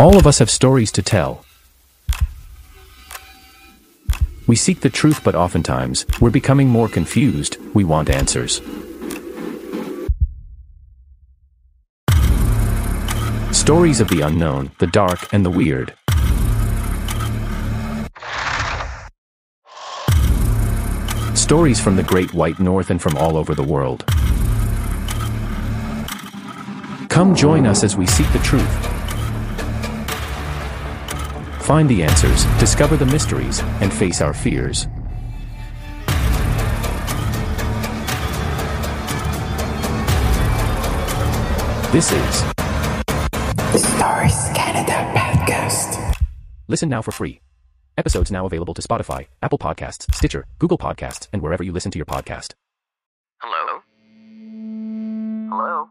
All of us have stories to tell. We seek the truth, but oftentimes, we're becoming more confused. We want answers. Stories of the unknown, the dark, and the weird. Stories from the great white north and from all over the world. Come join us as we seek the truth. Find the answers, discover the mysteries, and face our fears. This is The Stories Canada podcast. Listen now for free. Episodes now available to Spotify, Apple Podcasts, Stitcher, Google Podcasts, and wherever you listen to your podcast. Hello? Hello?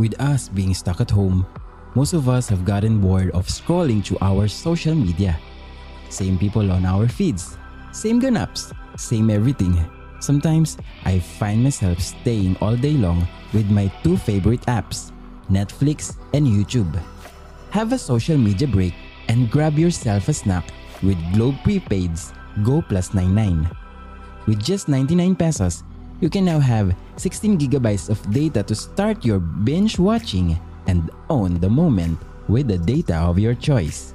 With us being stuck at home, most of us have gotten bored of scrolling through our social media. Same people on our feeds, same ganaps, same everything. Sometimes I find myself staying all day long with my two favorite apps, Netflix and YouTube. Have a social media break and grab yourself a snack with Globe Prepaid's Go Plus 99. With just 99 pesos, you can now have 16 gigabytes of data to start your binge watching and own the moment with the data of your choice.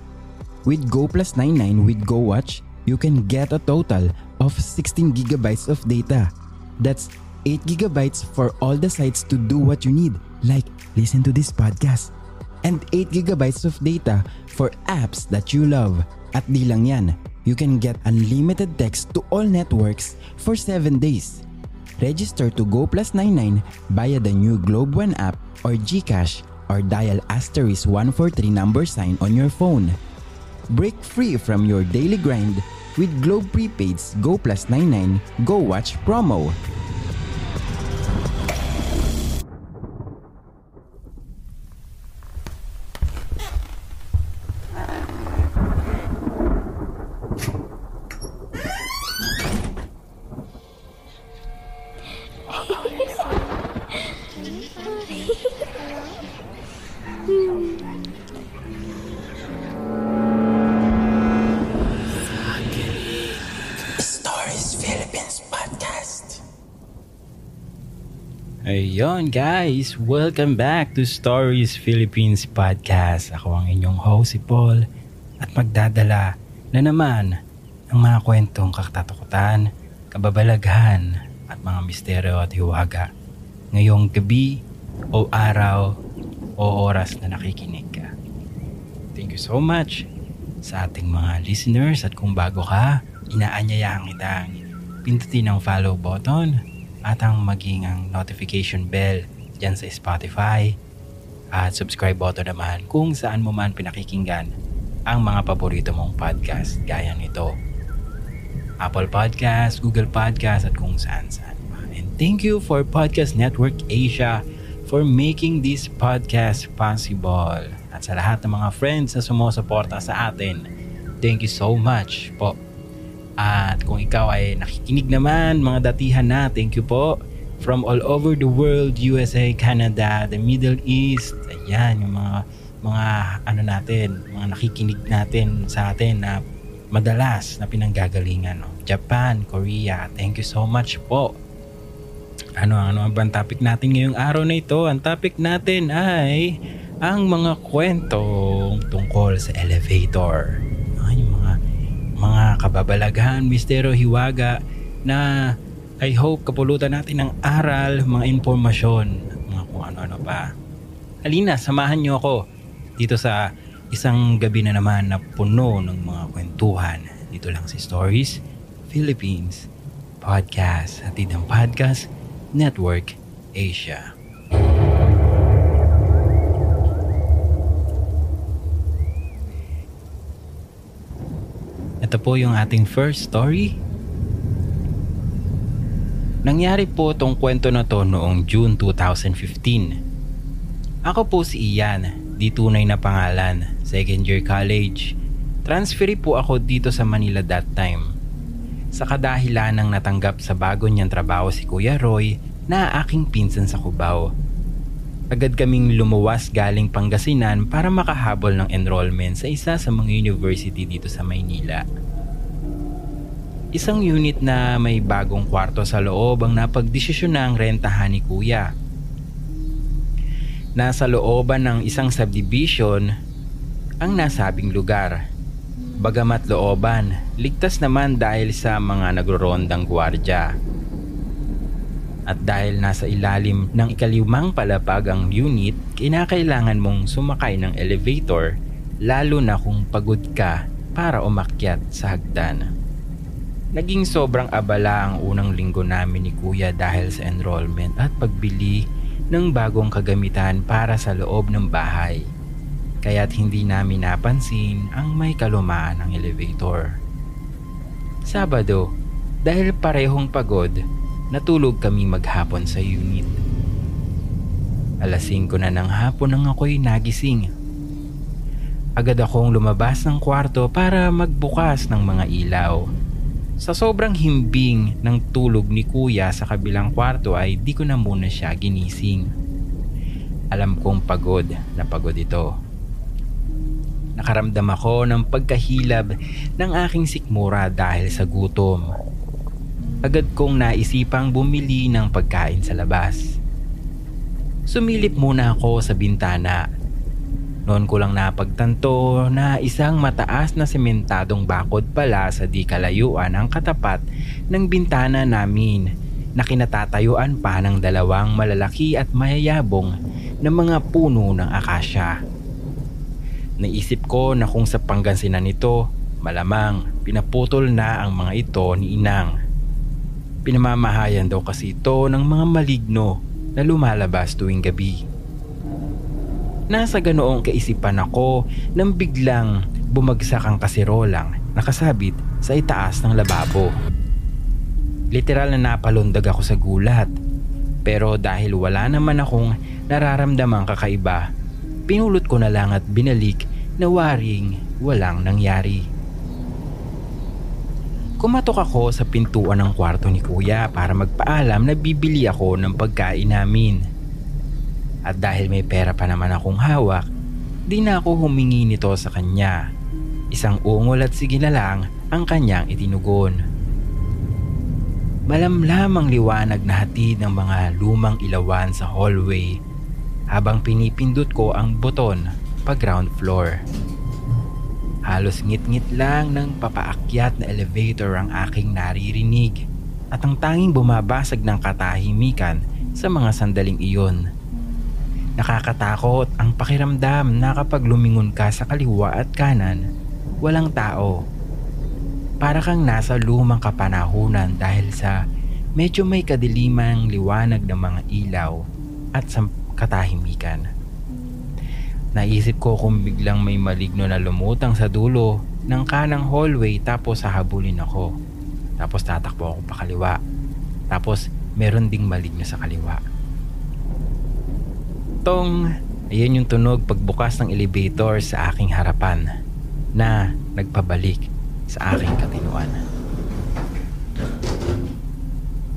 With Go Plus 99 with Go Watch, you can get a total of 16 gigabytes of data. That's 8 gigabytes for all the sites to do what you need, like listen to this podcast. And 8 gigabytes of data for apps that you love. At di lang yan, you can get unlimited text to all networks for 7 days. Register to Go Plus 99 via the new Globe One app or GCash or dial asterisk 143 number sign on your phone. Break free from your daily grind with Globe Prepaid's Go Plus 99 Go Watch promo. Ayun guys, welcome back to Stories Philippines Podcast. Ako ang inyong host si Paul. At magdadala na naman ng mga kwentong kakatatakutan, kababalaghan at mga misteryo at hiwaga. Ngayong gabi o araw o oras na nakikinig ka. Thank you so much sa ating mga listeners. At kung bago ka, inaanyayahan kitang pindutin ang follow button at ang maging ang notification bell dyan sa Spotify at subscribe button naman kung saan mo man pinakikinggan ang mga paborito mong podcast gaya nito. Apple Podcast, Google Podcast at kung saan saan pa. And thank you for Podcast Network Asia for making this podcast possible. At sa lahat ng mga friends na sumusuporta sa atin, thank you so much po. At kung ikaw ay nakikinig naman, mga datihan na, thank you po. From all over the world, USA, Canada, the Middle East, ayan, yung mga mga ano natin, mga nakikinig natin sa atin na madalas na pinanggagalingan. No? Japan, Korea, thank you so much po. Ano ano ang bang topic natin ngayong araw na ito? Ang topic natin ay ang mga kwento tungkol sa elevator. Mga kababalaghan, mistero, hiwaga na I hope kapulutan natin ng aral, mga impormasyon, mga kung ano-ano pa. Halina, samahan niyo ako dito sa isang gabi na naman na puno ng mga kwentuhan. Dito lang si Stories Philippines Podcast. Hatid ng Podcast Network Asia. Ito po yung ating first story. Nangyari po tong kwento na to noong June 2015. Ako po si Ian, di tunay na pangalan, second year college. Transferi po ako dito sa Manila that time. Sa kadahilan ng natanggap sa bago niyang trabaho si Kuya Roy na aking pinsan sa Cubao. Agad kaming lumuwas galing Pangasinan para makahabol ng enrollment sa isa sa mga university dito sa Maynila. Isang unit na may bagong kwarto sa loob ang napagdesisyon ng rentahan ni Kuya. Nasa looban ng isang subdivision ang nasabing lugar. Bagamat looban, ligtas naman dahil sa mga nagrorondang gwardya. At dahil nasa ilalim ng ikalimang palapag ang unit, kinakailangan mong sumakay ng elevator lalo na kung pagod ka para umakyat sa hagdan. Naging sobrang abala ang unang linggo namin ni Kuya dahil sa enrollment at pagbili ng bagong kagamitan para sa loob ng bahay. Kaya't hindi namin napansin ang may kalumaan ng elevator. Sabado, dahil parehong pagod, natulog kami maghapon sa unit. Alas 5 na ng hapon nang ako'y nagising. Agad akong lumabas ng kwarto para magbukas ng mga ilaw. Sa sobrang himbing ng tulog ni kuya sa kabilang kwarto ay di ko na muna siya ginising. Alam kong pagod na pagod ito. Nakaramdam ako ng pagkahilab ng aking sikmura dahil sa gutom. Agad kong naisipang bumili ng pagkain sa labas. Sumilip muna ako sa bintana. Noon ko lang napagtanto na isang mataas na sementadong bakod pala sa di kalayuan ang katapat ng bintana namin na kinatatayuan pa ng dalawang malalaki at mayayabong na mga puno ng akasya. Naisip ko na kung sa panggansinan nito, malamang pinaputol na ang mga ito ni Inang. Pinamamahayan daw kasi ito ng mga maligno na lumalabas tuwing gabi. Nasa ganoong kaisipan ako nang biglang bumagsak ang kasirolang nakasabit sa itaas ng lababo. Literal na napalundag ako sa gulat. Pero dahil wala naman akong nararamdamang kakaiba, pinulot ko na lang at binalik na waring walang nangyari. Kumatok ako sa pintuan ng kwarto ni kuya para magpaalam na bibili ako ng pagkain namin. At dahil may pera pa naman akong hawak, di na ako humingi nito sa kanya. Isang ungol at sige na lang ang kanyang itinugon. Malamlam ang liwanag na hatid ng mga lumang ilawan sa hallway habang pinipindot ko ang buton pa ground floor. Halos ngit-ngit lang ng papaakyat na elevator ang aking naririnig. at ang tanging bumabasag ng katahimikan sa mga sandaling iyon. Nakakatakot ang pakiramdam na kapag lumingon ka sa kaliwa at kanan, walang tao. Para kang nasa lumang kapanahunan dahil sa medyo may kadilimang liwanag ng mga ilaw at sa katahimikan. Naisip ko kung biglang may maligno na lumutang sa dulo ng kanang hallway tapos hahabulin ako. Tapos tatakbo ako pa kaliwa. Tapos meron ding maligno sa kaliwa. Tong, ayan yung tunog pagbukas ng elevator sa aking harapan na nagpabalik sa aking katinuan.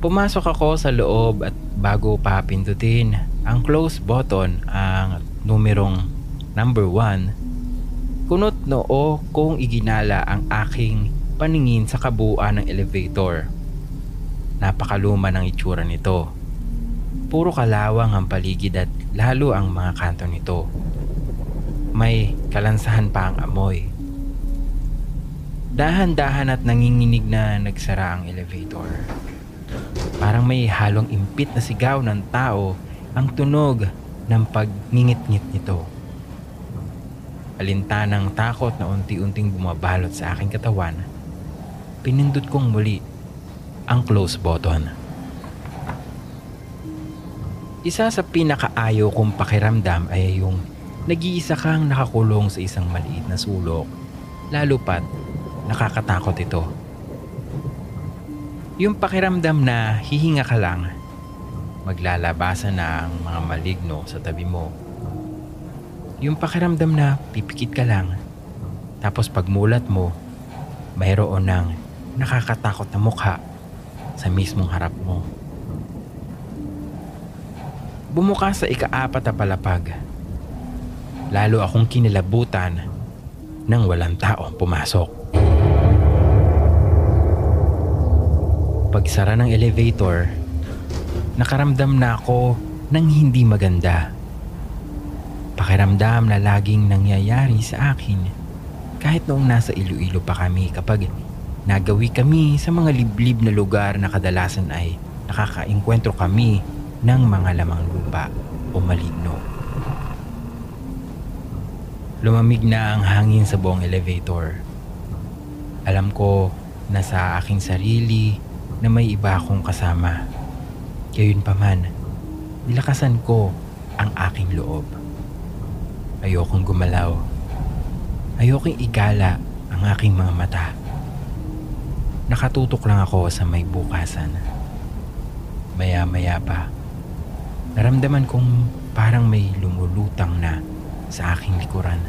Pumasok ako sa loob at bago pa pindutin ang close button ang numerong number 1, kunot noo kong iginala ang aking paningin sa kabuuan ng elevator. Napakaluma ng itsura nito. Puro kalawang ang paligid at lalo ang mga kanto nito. May kalansahan pa ang amoy. Dahan-dahan at nanginginig na nagsara ang elevator. Parang may halong impit na sigaw ng tao ang tunog ng pagngingit-ngit nito. Alintanang takot na unti-unting bumabalot sa aking katawan, pinindot kong muli ang close button. Isa sa pinakaayaw kong pakiramdam ay yung nag-iisa kang nakakulong sa isang maliit na sulok, lalo pat nakakatakot ito. Yung pakiramdam na hihinga ka lang, maglalabasan na ang mga maligno sa tabi mo. Yung pakiramdam na pipikit ka lang, tapos pagmulat mo, mayroon ng nakakatakot na mukha sa mismong harap mo. Bumuka sa ikaapat na palapag. Lalo akong kinilabutan nang walang tao pumasok. Pagsara ng elevator, nakaramdam na ako ng hindi maganda. Pakiramdam na laging nangyayari sa akin kahit noong nasa Iloilo pa kami kapag nagawi kami sa mga liblib na lugar na kadalasan ay nakakainkwentro kami ng mga lamang lupa o maligno. Lumamig na ang hangin sa buong elevator. Alam ko na sa aking sarili na may iba akong kasama. Gayun pa man, nilakasan ko ang aking loob. Ayokong gumalaw. Ayokong igala ang aking mga mata. Nakatutok lang ako sa may bukasan. Maya-maya pa, naramdaman kong parang may lumulutang na sa aking likuran.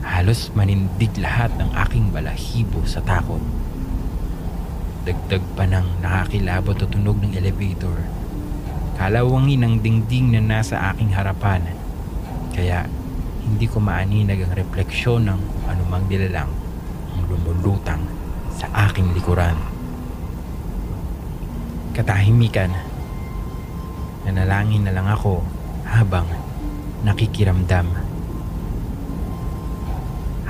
Halos manindig lahat ng aking balahibo sa takot. Dagdag pa ng nakakilabot o tunog ng elevator. Kalawangin ang dingding na nasa aking harapan. Kaya hindi ko maaninag ang refleksyon ng anumang dilalang ang lumulutang sa aking likuran. Katahimikan. Nanalangin na lang ako habang nakikiramdam.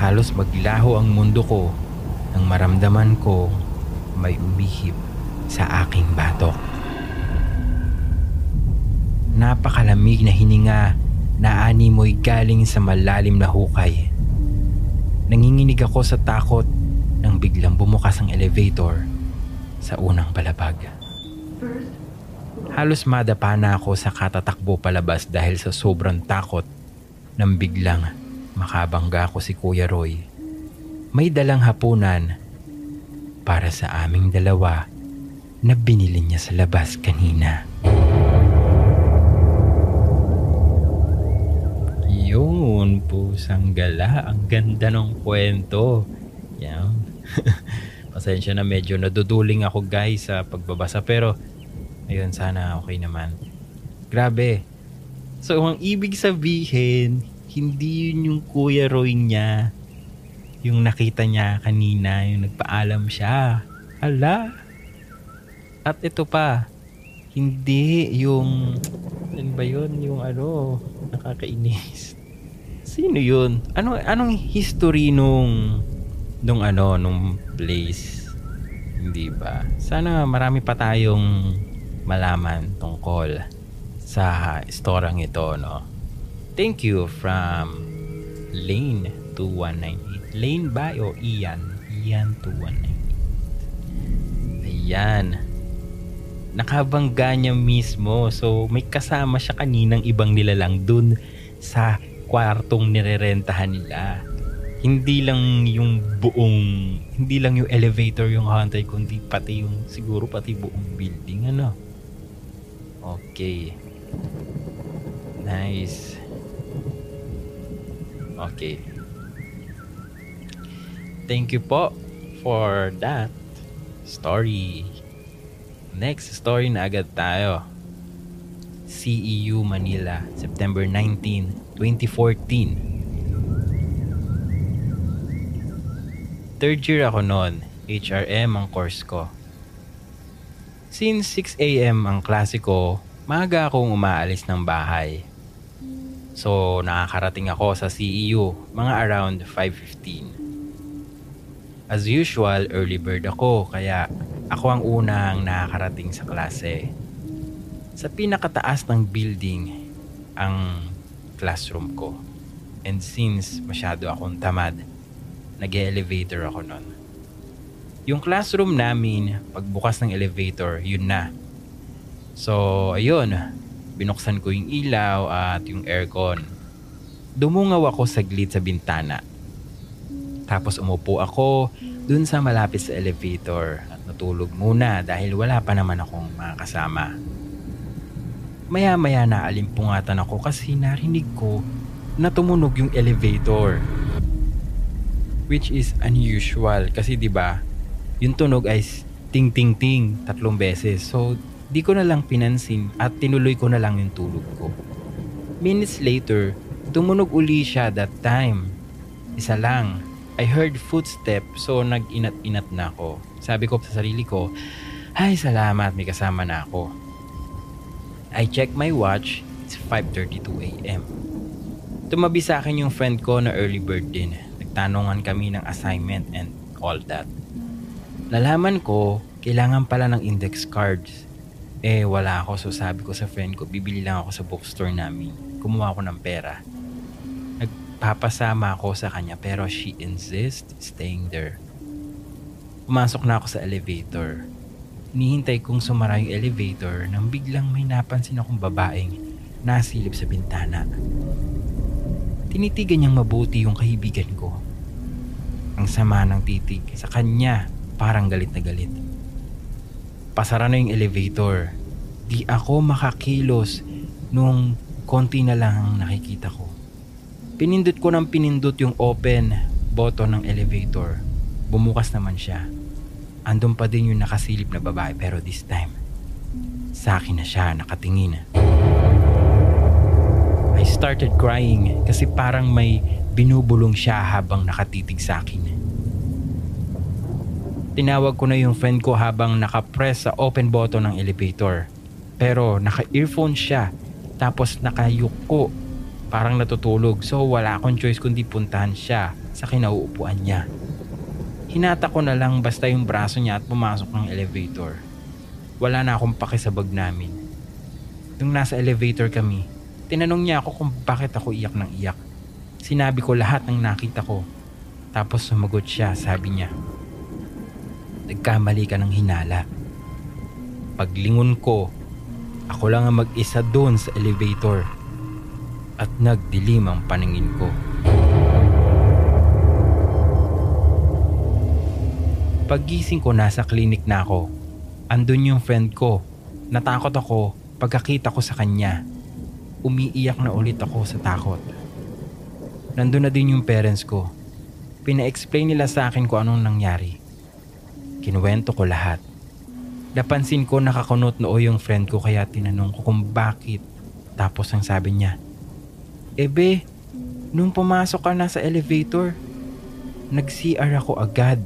Halos maglaho ang mundo ko nang maramdaman ko may umihip sa aking batok. Napakalamig na hininga na animoy galing sa malalim na hukay. Nanginginig ako sa takot nang biglang bumukas ang elevator sa unang palapag. Halos madapa na ako sa katatakbo palabas dahil sa sobrang takot nang biglang makabangga ko si Kuya Roy. May dalang hapunan para sa aming dalawa na binili niya sa labas kanina. Yun, pusang gala. Ang ganda ng kwento. Yan. Pasensya na medyo naduduling ako guys sa pagbabasa pero ayun sana okay naman. Grabe. So ang ibig sabihin, hindi yun yung Kuya Roy niya yung nakita niya kanina, yung nagpaalam siya. Hala. At ito pa, hindi yung, ano ba yun? Yung ano, nakakainis. Sino yun? Ano, anong history nung, nung ano, nung place? Hindi ba? Sana marami pa tayong malaman tungkol sa istorang ito, no? Thank you from Lane 2198. Lane ba o Ian? Ian 2198. Ayan. Nakabangga niya mismo. So, may kasama siya kaninang ibang nilalang dun sa kwartong nirerentahan nila hindi lang yung buong hindi lang yung elevator yung haunted kundi pati yung siguro pati buong building ano okay. Nice. Okay. Thank you po for that story. Next story na agad tayo. CEU Manila September 19 2014 Third year ako noon, HRM ang course ko. Since 6 a.m. ang klase ko, maaga akong umaalis ng bahay. So nakakarating ako sa CEU mga around 5.15. As usual, early bird ako kaya ako ang unang nakakarating sa klase. Sa pinakataas ng building ang classroom ko. And since masyado akong tamad, nag-elevator ako nun. Yung classroom namin, pagbukas ng elevator, yun na. So, ayun, binuksan ko yung ilaw at yung aircon. Dumungaw ako saglit sa bintana. Tapos umupo ako dun sa malapit sa elevator at natulog muna dahil wala pa naman akong mga kasama. Maya-maya na alimpungatan ako kasi narinig ko na tumunog yung elevator which is unusual kasi 'di ba yung tunog ay ting ting ting tatlong beses. So di ko na lang pinansin at tinuloy ko na lang yung tulog ko. Minutes later tumunog uli siya that time. Isa lang. I heard footsteps so nag-inat-inat na ako. Sabi ko sa sarili ko ay salamat may kasama na ako. I check my watch it's 5.32 a.m. Tumabi sa akin yung friend ko na early bird din. Nagtanungan kami ng assignment and all that. Lalaman ko, kailangan pala ng index cards. Eh, wala ako so sabi ko sa friend ko, bibili lang ako sa bookstore namin. Kumuha ako ng pera. Nagpapasama ako sa kanya pero she insists staying there. Pumasok na ako sa elevator. Nihintay kong sumara yung elevator nang biglang may napansin akong babaeng nasilip sa bintana. Tinitigan niyang mabuti yung kaibigan ko. Ang sama ng titig sa kanya parang galit na galit. Pasara na yung elevator. Di ako makakilos nung konti na lang ang nakikita ko. Pinindot ko ng pinindot yung open button ng elevator. Bumukas naman siya. Andun pa din yung nakasilip na babae pero this time, sa akin na siya nakatingin. I started crying kasi parang may binubulong siya habang nakatitig sa akin. Tinawag ko na yung friend ko habang nakapress sa open button ng elevator. Pero naka-earphone siya tapos nakayuko parang natutulog so wala akong choice kundi puntahan siya sa kinauupuan niya. Hinata ko na lang basta yung braso niya at pumasok ng elevator. Wala na akong pakisabag namin. Nung nasa elevator kami, tinanong niya ako kung bakit ako iyak ng iyak. Sinabi ko lahat ng nakita ko. Tapos sumagot siya, sabi niya. Nagkamali ka ng hinala. Paglingon ko, ako lang ang mag-isa doon sa elevator. At nagdilim ang paningin ko. Paggising ko nasa klinik na ako. Andun yung friend ko. Natakot ako pagkakita ko sa kanya. Umiiyak na ulit ako sa takot. Nandun na din yung parents ko. Pina-explain nila sa akin kung anong nangyari. Kinuwento ko lahat. Napansin ko nakakunot noo yung friend ko kaya tinanong ko kung bakit. Tapos ang sabi niya, Ebe, nung pumasok ka na sa elevator, nag-CR ako agad.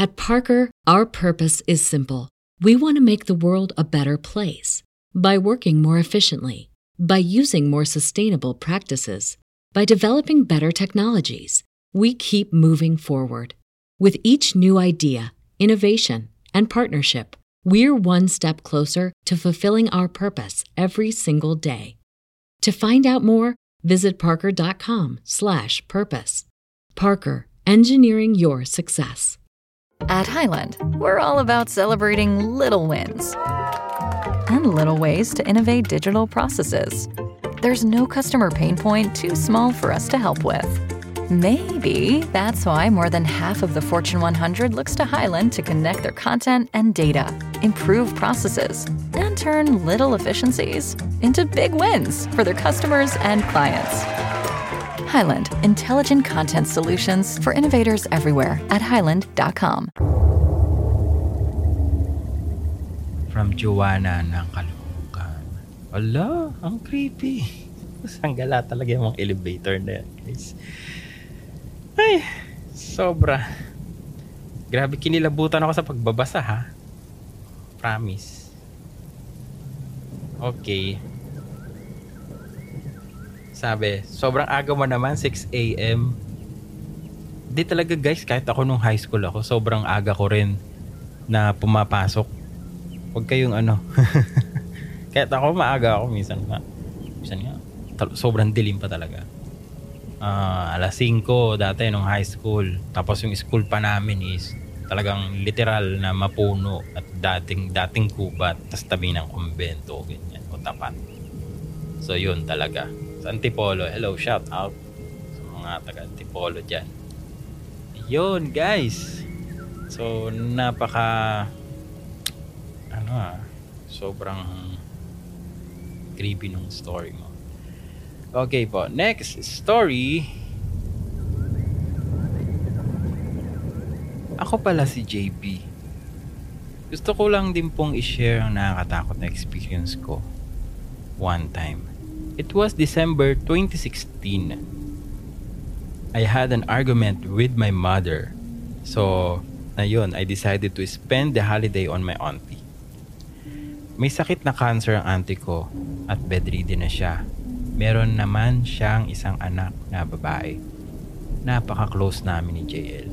At Parker, our purpose is simple. We want to make the world a better place by working more efficiently by using more sustainable practices, by developing better technologies, we keep moving forward. With each new idea, innovation, and partnership, we're one step closer to fulfilling our purpose every single day. To find out more, visit parker.com/purpose. Parker, engineering your success. At Highland, we're all about celebrating little wins and little ways to innovate digital processes. There's no customer pain point too small for us to help with. Maybe that's why more than half of the Fortune 100 looks to Highland to connect their content and data, improve processes, and turn little efficiencies into big wins for their customers and clients. Highland, intelligent content solutions for innovators everywhere at highland.com. From Joanna ng Caloocan. Ala, ang creepy. Sanggala talaga yung mga elevator na yan, guys. Ay, sobra. Grabe, kinilabutan ako sa pagbabasa, ha? Promise. Okay. Sabi, sobrang aga mo naman, 6 a.m. Di talaga guys, kahit ako nung high school ako, sobrang aga ko rin na pumapasok. Huwag kayong ano. kahit ako maaga ako, minsan nga. Minsan nga, sobrang dilim pa talaga. Ah, alas 5 dati nung high school. Tapos yung school pa namin is talagang literal na mapuno at dating dating kubat tas tabi ng kumbento ganyan o tapat. So yun talaga. Sa Antipolo, hello shout out sa mga taga Antipolo diyan. Yun guys. So napaka ano ah, sobrang creepy nung story mo. Okay po, next story. Ako pala si JP. Gusto ko lang din pong i-share ang nakakatakot na experience ko. One time. It was December 2016. I had an argument with my mother. So, ayun, I decided to spend the holiday on my auntie. May sakit na cancer ang auntie ko at bedridden na siya. Meron naman siyang isang anak na babae. Napaka-close namin ni JL.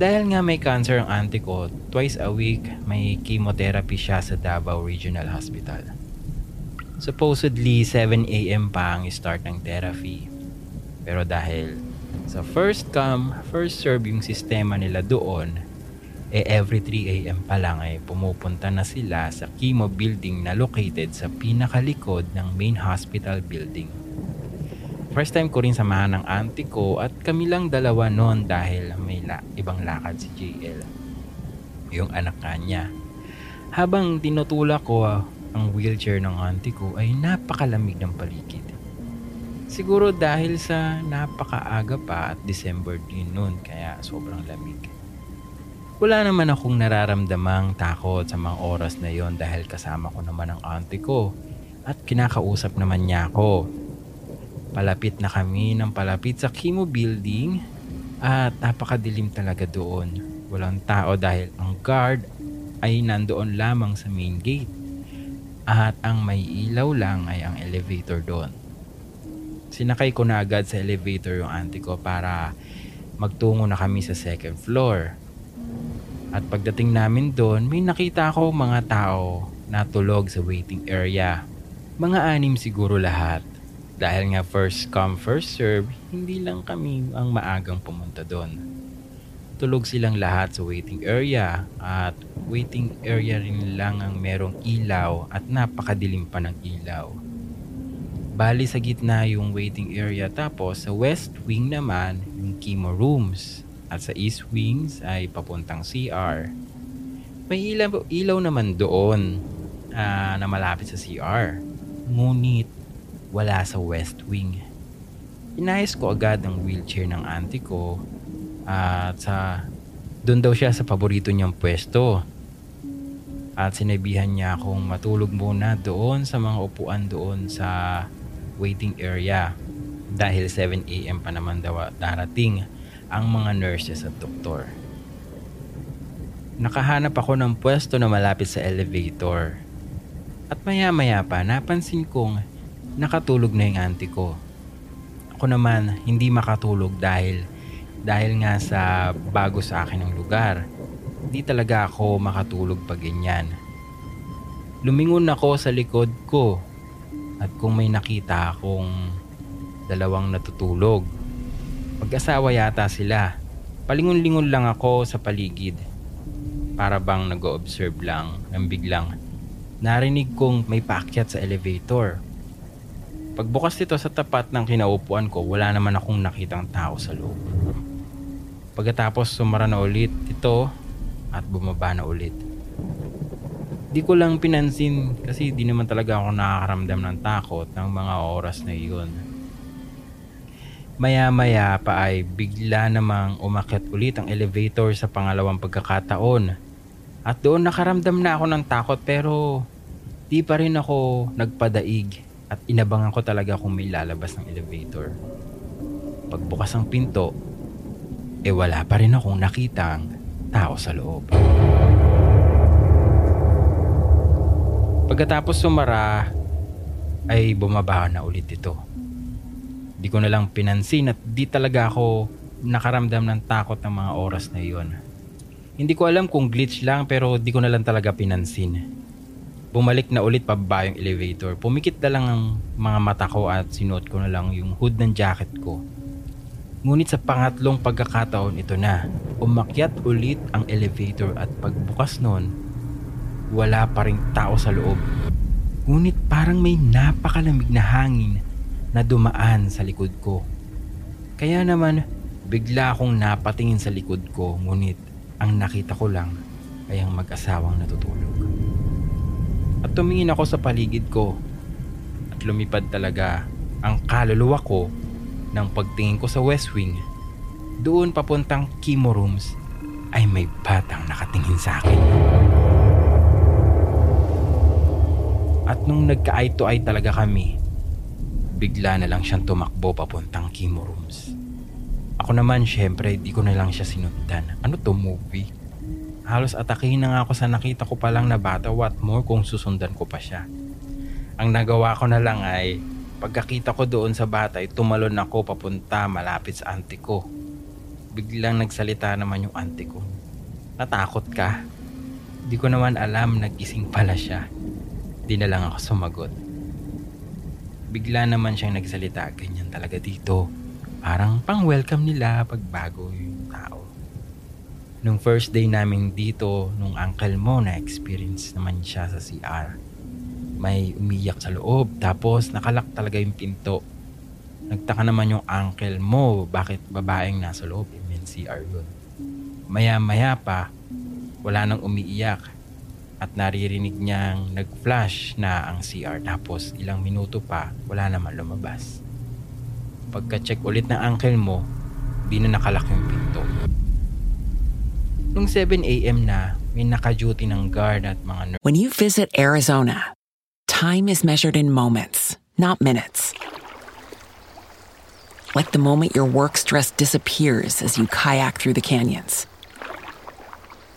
Dahil nga may cancer ang auntie ko, twice a week may chemotherapy siya sa Davao Regional Hospital. Supposedly 7 a.m. pa ang start ng therapy. Pero dahil sa first come, first serve yung sistema nila doon, eh every 3 a.m. pa lang ay pumupunta na sila sa chemo building na located sa pinakalikod ng main hospital building. First time ko rin samahan ng auntie ko at kami lang dalawa noon dahil may la- ibang lakad si JL. Yung anak niya. Habang tinutulak ko ah, ang wheelchair ng auntie ko ay napakalamig ng paligid. Siguro dahil sa napakaaga pa at December din noon kaya sobrang lamig. Wala naman akong nararamdamang takot sa mga oras na yon dahil kasama ko naman ang auntie ko at kinakausap naman niya ako. Palapit na kami ng palapit sa chemo building at napakadilim talaga doon. Walang tao dahil ang guard ay nandoon lamang sa main gate at ang may ilaw lang ay ang elevator doon. Sinakay ko na agad sa elevator yung auntie ko para magtungo na kami sa second floor. At pagdating namin doon, may nakita ako mga tao na tulog sa waiting area. Mga anim siguro lahat. Dahil nga first come first serve, hindi lang kami ang maagang pumunta doon. Tulog silang lahat sa waiting area at waiting area rin lang ang merong ilaw at napakadilim pa ng ilaw. Bali sa gitna yung waiting area tapos sa west wing naman yung chemo rooms at sa east wings ay papuntang CR. May ilaw, ilaw naman doon ah, na malapit sa CR. Ngunit wala sa west wing. Inayos ko agad ang wheelchair ng auntie ko at sa doon daw siya sa paborito niyang pwesto. At sinabihan niya akong matulog muna doon sa mga upuan doon sa waiting area dahil 7am pa naman daw darating ang mga nurses at doktor. Nakahanap ako ng pwesto na malapit sa elevator. At maya maya pa napansin kong nakatulog na yung auntie ko. Ako naman hindi makatulog dahil Dahil nga sa bago sa akin ang lugar, di talaga ako makatulog pag ganyan. Lumingon ako sa likod ko at kung may nakita akong dalawang natutulog. Mag-asawa yata sila. Palingon-lingon lang ako sa paligid. Para bang nag-observe lang nang biglang narinig kong may paakyat sa elevator. Pagbukas nito sa tapat ng kinaupuan ko, wala naman akong nakitang tao sa loob. Pagkatapos sumara na ulit ito at bumaba na ulit. Di ko lang pinansin kasi di naman talaga ako nakakaramdam ng takot ng mga oras na iyon. Maya-maya pa ay bigla namang umakyat ulit ang elevator sa pangalawang pagkakataon. At doon nakaramdam na ako ng takot pero di pa rin ako nagpadaig at inabangan ko talaga kung may lalabas ng elevator. Pagbukas ng pinto, eh wala pa rin akong nakitang tao sa loob. Pagkatapos sumara, ay bumaba na ulit ito. Di ko na lang pinansin at di talaga ako nakaramdam ng takot ng mga oras na iyon. Hindi ko alam kung glitch lang pero di ko na lang talaga pinansin. Bumalik na ulit pababa yung elevator. Pumikit na lang ang mga mata ko at sinuot ko na lang yung hood ng jacket ko. Ngunit sa pangatlong pagkakataon ito na, umakyat ulit ang elevator at pagbukas noon, wala pa rin tao sa loob. Ngunit parang may napakalamig na hangin na dumaan sa likod ko. Kaya naman, bigla akong napatingin sa likod ko ngunit ang nakita ko lang ay ang mag-asawang natutulog. At tumingin ako sa paligid ko at lumipad talaga ang kaluluwa ko ng pagtingin ko sa West Wing. Doon papuntang chemo rooms ay may batang nakatingin sa akin. At nung nagka-eye to eye talaga kami, bigla na lang siyang tumakbo papuntang chemo rooms. Ako naman syempre di ko na lang siya sinundan. Ano to movie? Halos atakihin na nga ako sa nakita ko palang na bata what more kung susundan ko pa siya. Ang nagawa ko na lang ay pagkakita ko doon sa bata ay tumalon ako papunta malapit sa auntie ko. Biglang nagsalita naman yung auntie ko. Natakot ka? Di ko naman alam nagising pala siya. Di na lang ako sumagot. Bigla naman siyang nagsalita, ganyan talaga dito. Parang pang-welcome nila pag bago yung tao. Nung first day namin dito, nung uncle mo na experience naman siya sa CR. May umiyak sa loob, tapos nakalak talaga yung pinto. Nagtaka naman yung uncle mo, bakit babaeng nasa loob, I mean CR yun. Maya-maya pa, wala nang umiiyak at naririnig niyang nag-flash na ang CR tapos ilang minuto pa wala naman lumabas. Pagka-check ulit ng uncle mo, di na nakalak yung pinto. Nung 7am na, may naka-duty ng guard at mga nurse. When you visit Arizona, time is measured in moments, not minutes. Like the moment your work stress disappears as you kayak through the canyons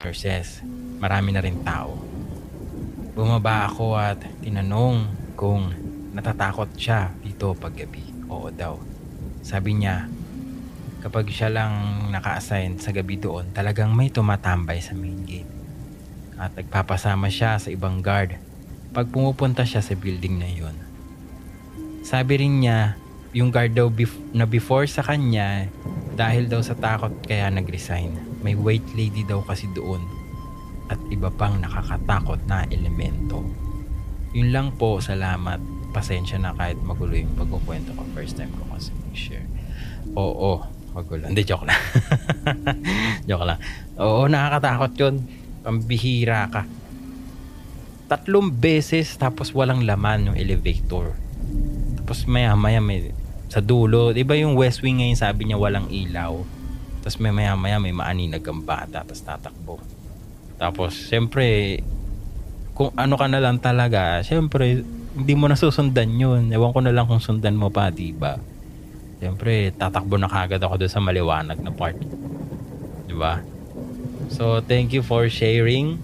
Nurses. Marami na rin tao. Bumaba ako at tinanong kung natatakot siya dito paggabi. Oo daw. Sabi niya, kapag siya lang naka-assign sa gabi doon, talagang may tumatambay sa main gate. At nagpapasama siya sa ibang guard pag pumupunta siya sa building na yon. Sabi rin niya, yung guard daw bef- na before sa kanya, dahil daw sa takot kaya nag-resign. May white lady daw kasi doon at iba pang nakakatakot na elemento. Yun lang po, salamat. Pasensya na kahit magulo yung pagkukwento ko first time ko kasi. share. Oo, magulo. Hindi, joke lang. joke lang. Oo, nakakatakot yun. Pambihira ka. Tatlong beses tapos walang laman yung elevator. Tapos maya maya may sa dulo, di ba yung West Wing ngayon sabi niya walang ilaw. Tapos may maya maya may maaninag ang bata tapos tatakbo. Tapos siyempre kung ano ka na lang talaga, siyempre hindi mo nasusundan yun. Ewan ko na lang kung sundan mo pa, di ba? Siyempre, tatakbo na kagad ako doon sa maliwanag na part. Di ba? So, thank you for sharing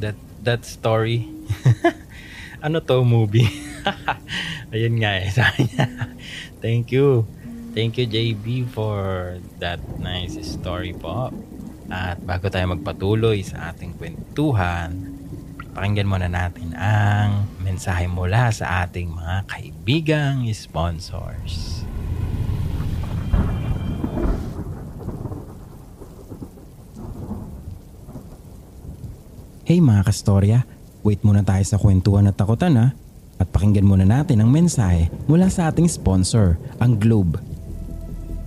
that that story. ano to movie? Ayun nga eh. Thank you. Thank you JB for that nice story po. At bago tayo magpatuloy sa ating kwentuhan, pakinggan muna natin ang mensahe mula sa ating mga kaibigang sponsors. Hey mga kastorya, wait muna tayo sa kwentuhan at takutan ha. At pakinggan muna natin ang mensahe mula sa ating sponsor, ang Globe.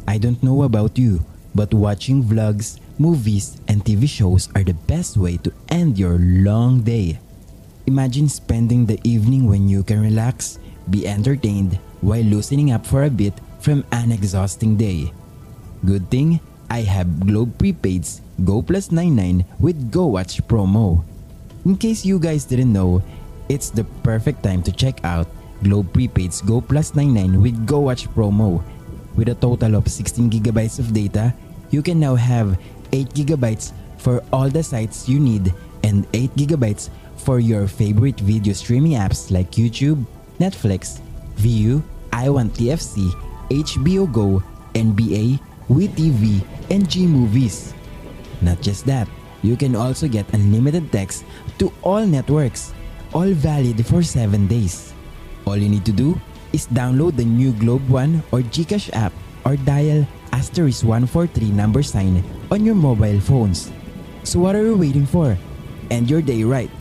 I don't know about you, but watching vlogs, movies, and TV shows are the best way to end your long day. Imagine spending the evening when you can relax, be entertained, while loosening up for a bit from an exhausting day. Good thing, I have Globe Prepaid's Go Plus 99 with Go Watch promo. In case you guys didn't know, it's the perfect time to check out Globe Prepaid's Go Plus 99 with Go Watch promo. With a total of 16 gigabytes of data, you can now have 8 gigabytes for all the sites you need and 8 gigabytes for your favorite video streaming apps like YouTube, Netflix, Viu, i1TFC, HBO Go, NBA, WeTV, and Movies. Not just that, you can also get unlimited text to all networks, all valid for 7 days. All you need to do is download the new Globe One or Gcash app or dial asterisk 143 number sign on your mobile phones. So what are you waiting for? End your day right.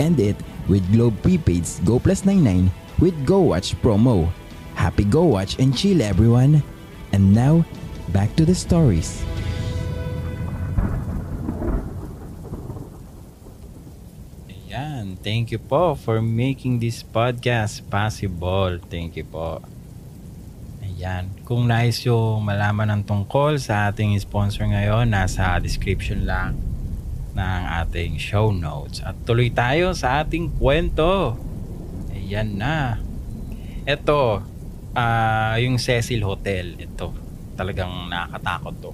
End it with Globe Prepaid's Go Plus 99 with Go Watch promo. Happy Go Watch and chill everyone. And now, back to the stories. Ayan. Thank you po for making this podcast possible. Thank you po. Ayan. Kung nais yung malaman ng tungkol sa ating sponsor ngayon, nasa description lang ng ating show notes. At tuloy tayo sa ating kwento. Ayan na. Ito, uh, yung Cecil Hotel. Ito, talagang nakakatakot to.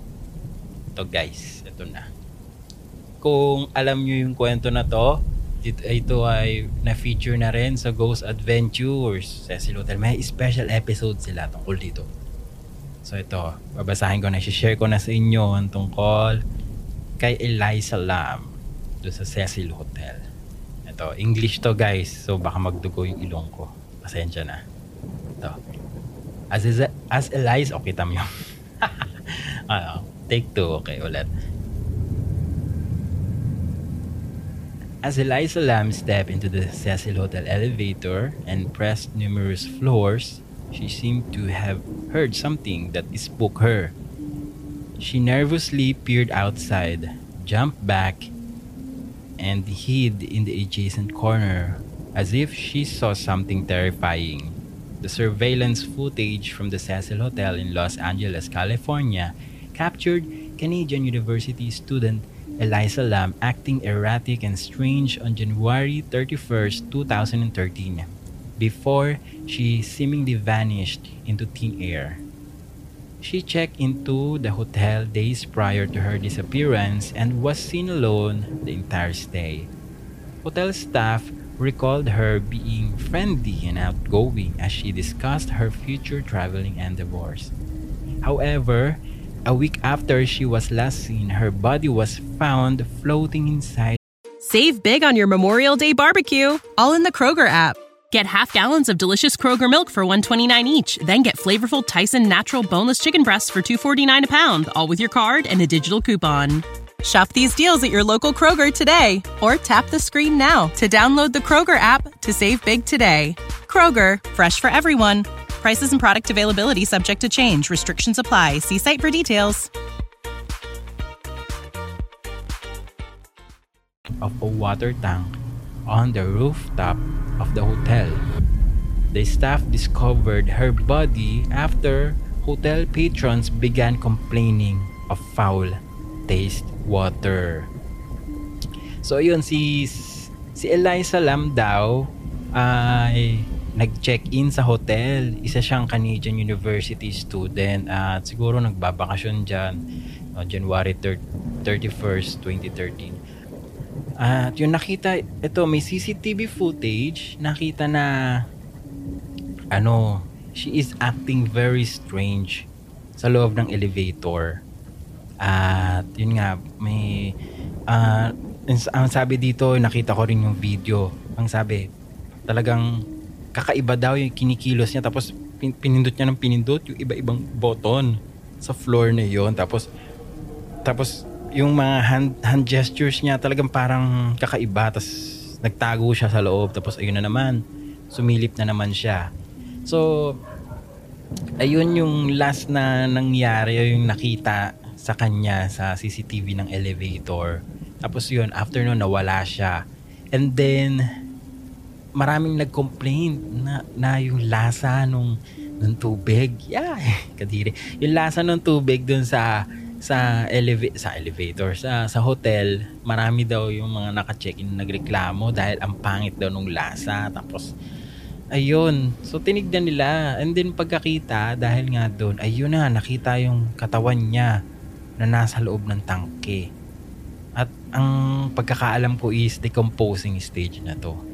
Ito guys, ito na. Kung alam nyo yung kwento na to, ito, ito ay na-feature na rin sa Ghost Adventures Cecil Hotel. May special episode sila tungkol dito. So ito, babasahin ko na, share ko na sa inyo ang tungkol kay Eliza Lam doon sa Cecil Hotel. Ito, English to guys. So baka magdugo yung ilong ko. Pasensya na. Ito. As, is, as Eliza, okay tam yung. ano, take two. Okay, ulit. As Eliza Lam stepped into the Cecil Hotel elevator and pressed numerous floors, she seemed to have heard something that spooked her. She nervously peered outside, jumped back, and hid in the adjacent corner as if she saw something terrifying. The surveillance footage from the Cecil Hotel in Los Angeles, California, captured Canadian University student Eliza Lam acting erratic and strange on January 31st, 2013, before she seemingly vanished into thin air. She checked into the hotel days prior to her disappearance and was seen alone the entire stay. Hotel staff recalled her being friendly and outgoing as she discussed her future traveling endeavors. However, a week after she was last seen, her body was found floating inside. Save big on your Memorial Day barbecue, all in the Kroger app. Get half gallons of delicious Kroger milk for 129 each, then get flavorful Tyson natural boneless chicken breasts for 249 a pound, all with your card and a digital coupon. Shop these deals at your local Kroger today or tap the screen now to download the Kroger app to save big today. Kroger, fresh for everyone. Prices and product availability subject to change. Restrictions apply. See site for details. Of a water tank on the rooftop of the hotel. The staff discovered her body after hotel patrons began complaining of foul taste water. So yun si si Eliza Lam daw ay nag-check-in sa hotel. Isa siyang Canadian University student at siguro nagbabakasyon dyan no, January 3, 31st, 2013. At yung nakita, ito may CCTV footage, nakita na ano, she is acting very strange sa loob ng elevator. At yun nga, may uh, ang sabi dito, nakita ko rin yung video. Ang sabi, talagang kakaiba daw yung kinikilos niya tapos pinindot niya ng pinindot yung iba-ibang button sa floor na yon tapos tapos yung mga hand, hand gestures niya talagang parang kakaiba tapos nagtago siya sa loob. Tapos ayun na naman sumilip na naman siya. So ayun yung last na nangyari yung nakita sa kanya sa CCTV ng elevator. Tapos yun after nun nawala siya. And then maraming nag-complain na, na yung lasa nung, nung tubig. Yeah kadiri. Yung lasa ng tubig dun sa sa eleva- sa elevator sa sa hotel marami daw yung mga naka-check-in nagreklamo dahil ang pangit daw nung lasa. Tapos ayun. So tinignan nila. And then pagkakita dahil nga doon ayun na nakita yung katawan niya na nasa loob ng tangke. At ang pagkakaalam ko is decomposing stage na to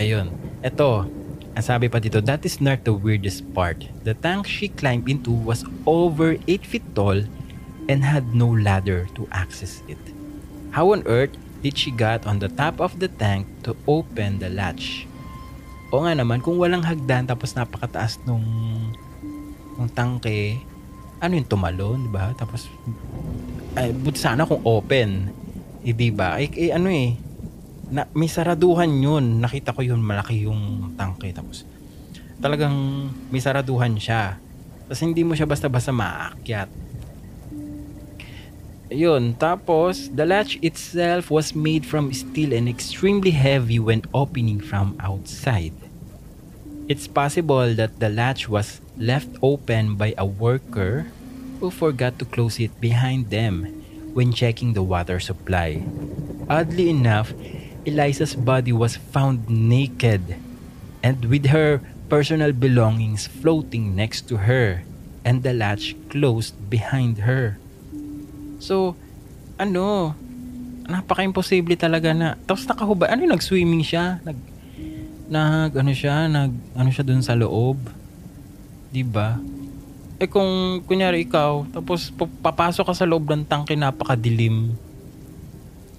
ayun eto ang sabi pa dito that is not the weirdest part the tank she climbed into was over 8 feet tall and had no ladder to access it. How on earth did she got on the top of the tank to open the latch? O nga naman, kung walang hagdan tapos napakataas nung, nung tangke, ano yung tumalon, di ba? Tapos, ay, buti sana kung open. Eh, ba? Eh, eh, ano eh, na, may saraduhan yun. Nakita ko yun, malaki yung tangke. Tapos, talagang may saraduhan siya. Tapos, hindi mo siya basta-basta maakyat Yun, tapos the latch itself was made from steel and extremely heavy when opening from outside. It's possible that the latch was left open by a worker who forgot to close it behind them when checking the water supply. Oddly enough, Eliza's body was found naked and with her personal belongings floating next to her and the latch closed behind her. So, ano, napaka-imposible talaga na, tapos nakahubad, ano yung nag-swimming siya, nag, nag, ano siya, nag, ano siya dun sa loob, ba? Eh kung, kunyari ikaw, tapos papasok ka sa loob ng tangke, napakadilim,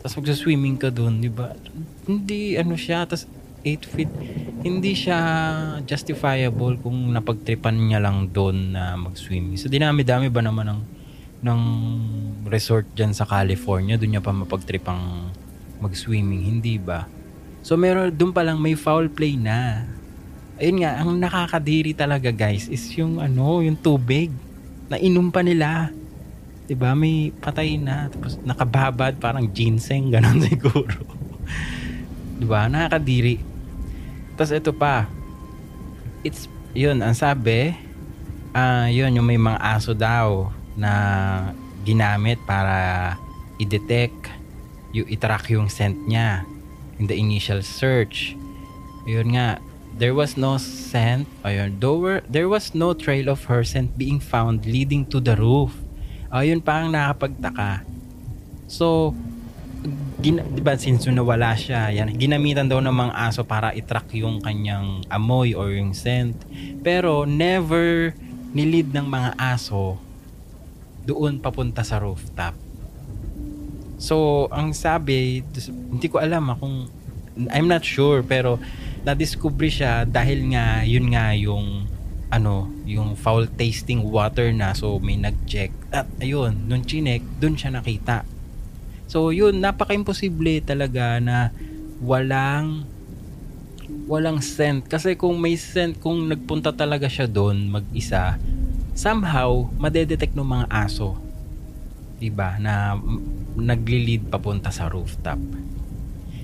tapos magsa-swimming ka dun, di ba? Hindi, ano siya, tapos 8 feet, hindi siya justifiable kung napagtripan niya lang doon na mag-swimming. So, dinami-dami ba naman ng ng resort dyan sa California, doon niya pa mapagtripang mag-swimming, hindi ba? So meron doon pa lang may foul play na. Ayun nga, ang nakakadiri talaga guys is yung ano, yung tubig na inom pa nila. 'Di ba? May patay na tapos nakababad parang ginseng ganun siguro. 'Di ba? Nakakadiri. Tapos ito pa. It's yun, ang sabi, ah uh, yun yung may mga aso daw na ginamit para i-detect yung i-track yung scent niya in the initial search. Yun nga, there was no scent, ayun, there, were, there was no trail of her scent being found leading to the roof. Ayun pa ang nakapagtaka. So, gina, di ba since nawala siya, yan, ginamitan daw ng mga aso para i-track yung kanyang amoy or yung scent. Pero never nilid ng mga aso doon papunta sa rooftop. So, ang sabi, hindi ko alam ah, kung I'm not sure pero na-discover siya dahil nga yun nga yung ano, yung foul tasting water na so may nag-check at ayun, nung chinek, dun siya nakita. So yun, napaka-imposible talaga na walang walang scent. Kasi kung may scent, kung nagpunta talaga siya doon mag-isa, somehow, madedetect ng mga aso. Diba? Na nagli-lead papunta sa rooftop.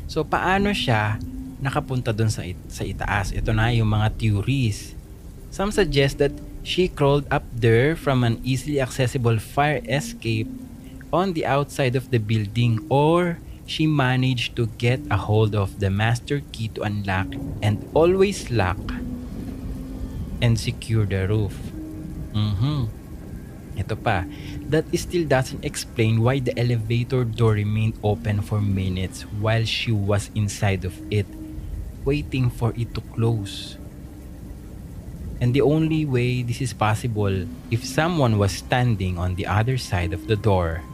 So, paano siya nakapunta doon sa, it- sa itaas? Ito na yung mga theories. Some suggest that she crawled up there from an easily accessible fire escape on the outside of the building or she managed to get a hold of the master key to unlock and always lock and secure the roof. Mhm. Ito pa, that still doesn't explain why the elevator door remained open for minutes while she was inside of it, waiting for it to close. And the only way this is possible if someone was standing on the other side of the door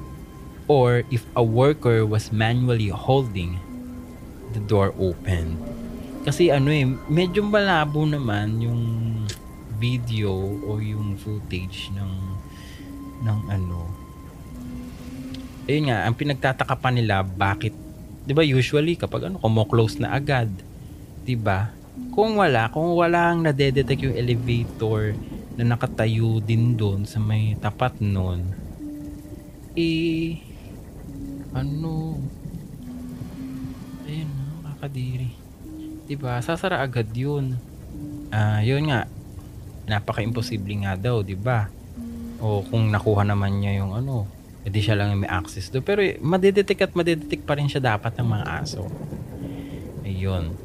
or if a worker was manually holding the door open. Kasi ano eh, medyo malabo naman yung video o yung footage ng ng ano. Ayun nga, ang pinagtataka pa nila bakit 'di ba usually kapag ano kumo-close na agad, 'di ba? Kung wala, kung wala ang nadedetect yung elevator na nakatayo din doon sa may tapat noon, eh ano? Ayun nakakadiri diba? Sasara agad yun. Ah yun nga. Napaka-imposible nga daw diba? O kung nakuha naman niya yung ano edi siya lang may access do pero madedetect at madedetect pa rin siya dapat ng mga aso. Ayun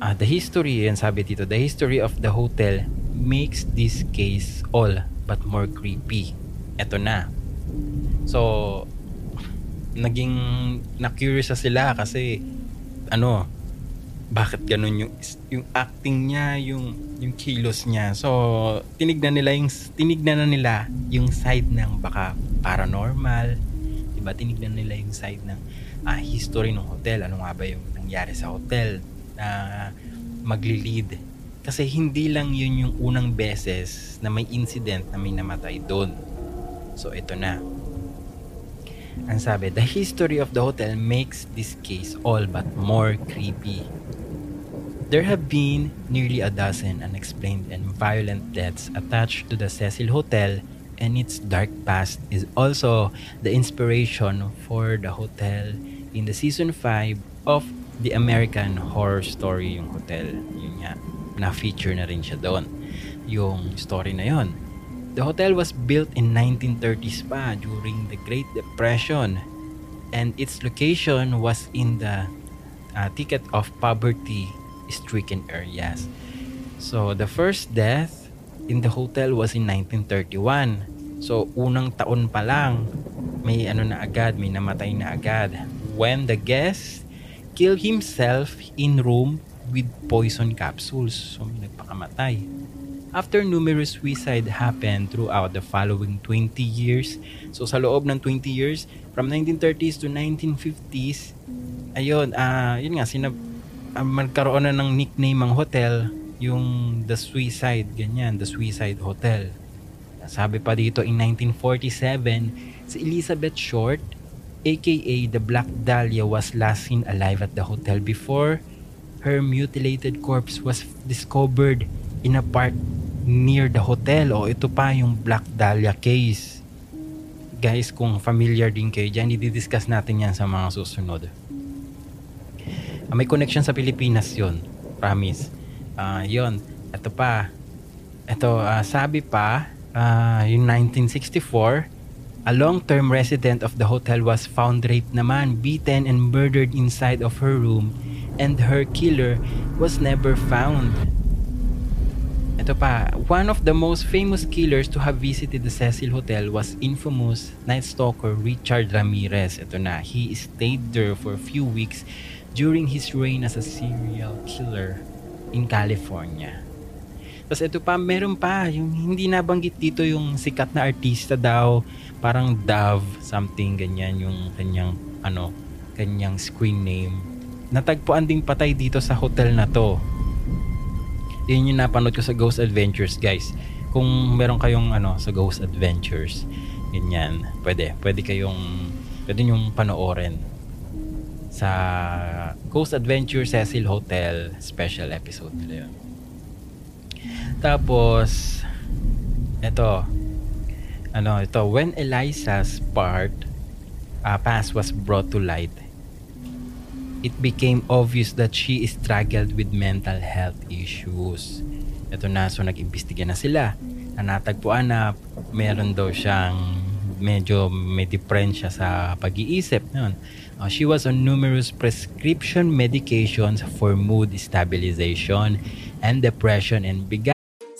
ah the history yan sabi dito the history of the hotel makes this case all but more creepy. Eto na. So naging na-curious na sila kasi ano bakit ganun yung yung acting niya yung yung kilos niya. So tinignan nila yung tinignan na nila yung side ng baka paranormal. Diba? Tinignan nila yung side ng ah, history ng hotel. Ano nga ba yung nangyari sa hotel na magli-lead. Kasi hindi lang yun yung unang beses na may incident na may namatay doon. So ito na. Ang sabi, the history of the hotel makes this case all but more creepy. There have been nearly a dozen unexplained and violent deaths attached to the Cecil Hotel and its dark past is also the inspiration for the hotel in the season 5 of the American Horror Story yung hotel. Yun nga, na-feature na rin siya doon. Yung story na yon The hotel was built in 1930s pa during the Great Depression and its location was in the uh, ticket of poverty stricken areas. So the first death in the hotel was in 1931. So unang taon pa lang may ano na agad, may namatay na agad when the guest killed himself in room with poison capsules. So nagpakamatay. After numerous suicide happened throughout the following 20 years, so sa loob ng 20 years, from 1930s to 1950s, ayun, ah, uh, yun nga, sinab uh, magkaroon na ng nickname ang hotel, yung The Suicide, ganyan, The Suicide Hotel. Sabi pa dito, in 1947, si Elizabeth Short, aka the Black Dahlia, was last seen alive at the hotel before her mutilated corpse was discovered in a park near the hotel. O ito pa yung Black Dahlia case. Guys, kung familiar din kayo dyan, i-discuss natin yan sa mga susunod. Uh, may connection sa Pilipinas yon Promise. Uh, yon Ito pa. Ito, uh, sabi pa, uh, yung 1964, a long-term resident of the hotel was found raped naman, beaten and murdered inside of her room and her killer was never found. Ito pa, one of the most famous killers to have visited the Cecil Hotel was infamous night stalker Richard Ramirez. Ito na, he stayed there for a few weeks during his reign as a serial killer in California. Tapos ito pa, meron pa, yung hindi nabanggit dito yung sikat na artista daw, parang Dove, something ganyan, yung kanyang, ano, kanyang screen name. Natagpuan ding patay dito sa hotel na to yun yung napanood ko sa Ghost Adventures guys kung meron kayong ano sa Ghost Adventures ganyan pwede pwede kayong pwede yung panoorin sa Coast Adventure Cecil Hotel special episode nila yun. Tapos, ito, ano, ito, when Eliza's part, uh, past was brought to light, it became obvious that she struggled with mental health issues. Ito na, so nag-imbestiga na sila. Na natagpuan na meron daw siyang medyo may diferensya sa pag-iisip. Noon. Uh, she was on numerous prescription medications for mood stabilization and depression and began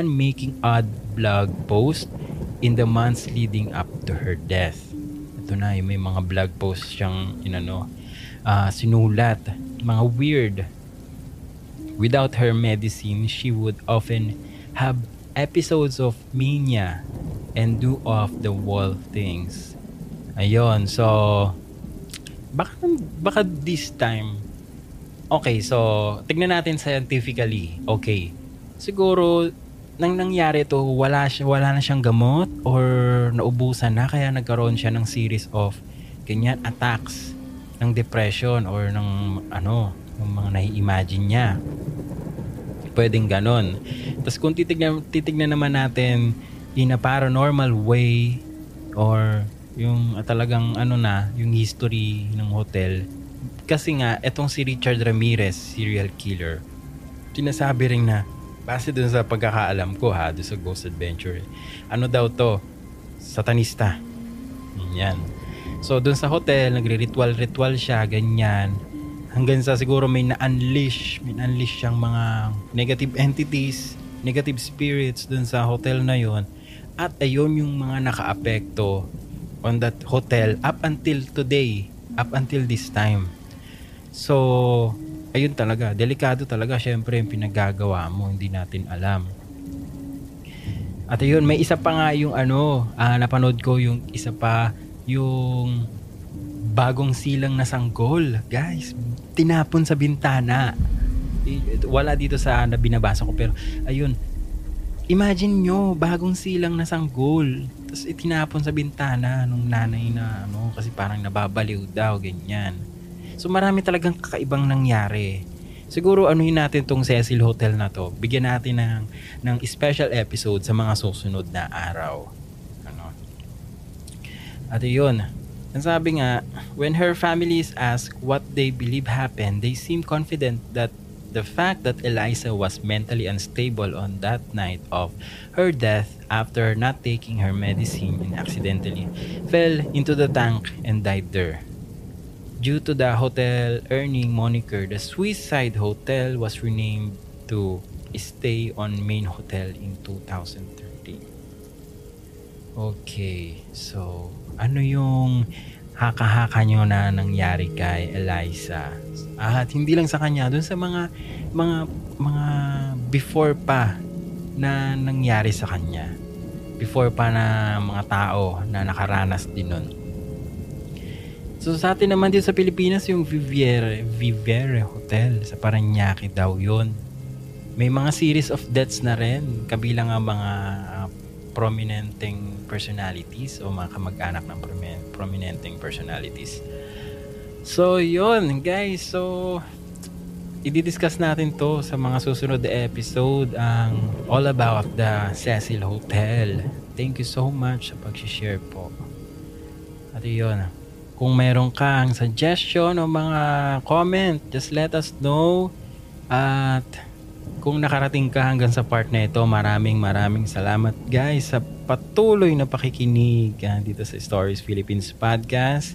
And making odd blog posts in the months leading up to her death. Ito na, yung may mga blog posts siyang inano, uh, sinulat, mga weird. Without her medicine, she would often have episodes of mania and do off the wall things. Ayun, so baka baka this time Okay, so tignan natin scientifically. Okay. Siguro nang nangyari to, wala siya wala na siyang gamot or naubusan na kaya nagkaroon siya ng series of ganyan attacks ng depression or ng ano, ng mga nai-imagine niya. Pwedeng ganon. Tapos kung titignan, titignan naman natin in a paranormal way or yung uh, talagang ano na, yung history ng hotel. Kasi nga, etong si Richard Ramirez, serial killer, sinasabi rin na base dun sa pagkakaalam ko ha, dun sa Ghost Adventure, ano daw to? Satanista. Yan. So, dun sa hotel, nagre-ritual-ritual siya, ganyan. Hanggang sa siguro may na-unleash, may na-unleash siyang mga negative entities, negative spirits dun sa hotel na yon At ayun yung mga naka-apekto on that hotel up until today, up until this time. So, ayun talaga, delikado talaga syempre yung pinagagawa mo, hindi natin alam. At ayun, may isa pa nga yung ano, uh, napanood ko yung isa pa, yung bagong silang na sanggol. Guys, tinapon sa bintana. Wala dito sa na binabasa ko pero ayun, imagine nyo, bagong silang na sanggol. Tapos itinapon sa bintana nung nanay na ano, kasi parang nababaliw daw, ganyan. So marami talagang kakaibang nangyari. Siguro anuhin natin tong Cecil Hotel na to. Bigyan natin ng, ng special episode sa mga susunod na araw. Ano? At yun, ang sabi nga, when her family is asked what they believe happened, they seem confident that the fact that Eliza was mentally unstable on that night of her death after not taking her medicine and accidentally fell into the tank and died there. Due to the hotel earning moniker, the Suicide Hotel was renamed to Stay on Main Hotel in 2013. Okay, so ano yung haka-haka nyo na nangyari kay Eliza? At hindi lang sa kanya, dun sa mga mga mga before pa na nangyari sa kanya. Before pa na mga tao na nakaranas din nun. So sa atin naman din sa Pilipinas yung Viviere, Viviere Hotel sa Paranaque daw yon. May mga series of deaths na rin kabilang ang mga uh, prominenteng personalities o mga kamag-anak ng prominenteng personalities. So yon guys, so i-discuss natin to sa mga susunod na episode ang all about the Cecil Hotel. Thank you so much sa pag-share po. At yun, kung meron kang suggestion o mga comment, just let us know. At kung nakarating ka hanggang sa part na ito, maraming maraming salamat guys sa patuloy na pakikinig uh, dito sa Stories Philippines Podcast.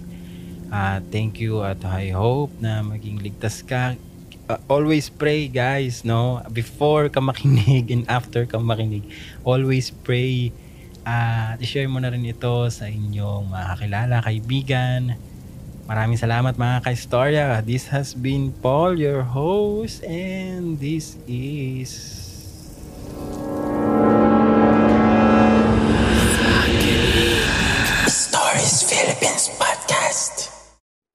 Uh, thank you at I hope na maging ligtas ka. Uh, always pray guys, no? Before ka makinig and after ka makinig, always pray at i-share mo na rin ito sa inyong mga kakilala, kaibigan. Maraming salamat mga ka-istorya. This has been Paul, your host, and this is...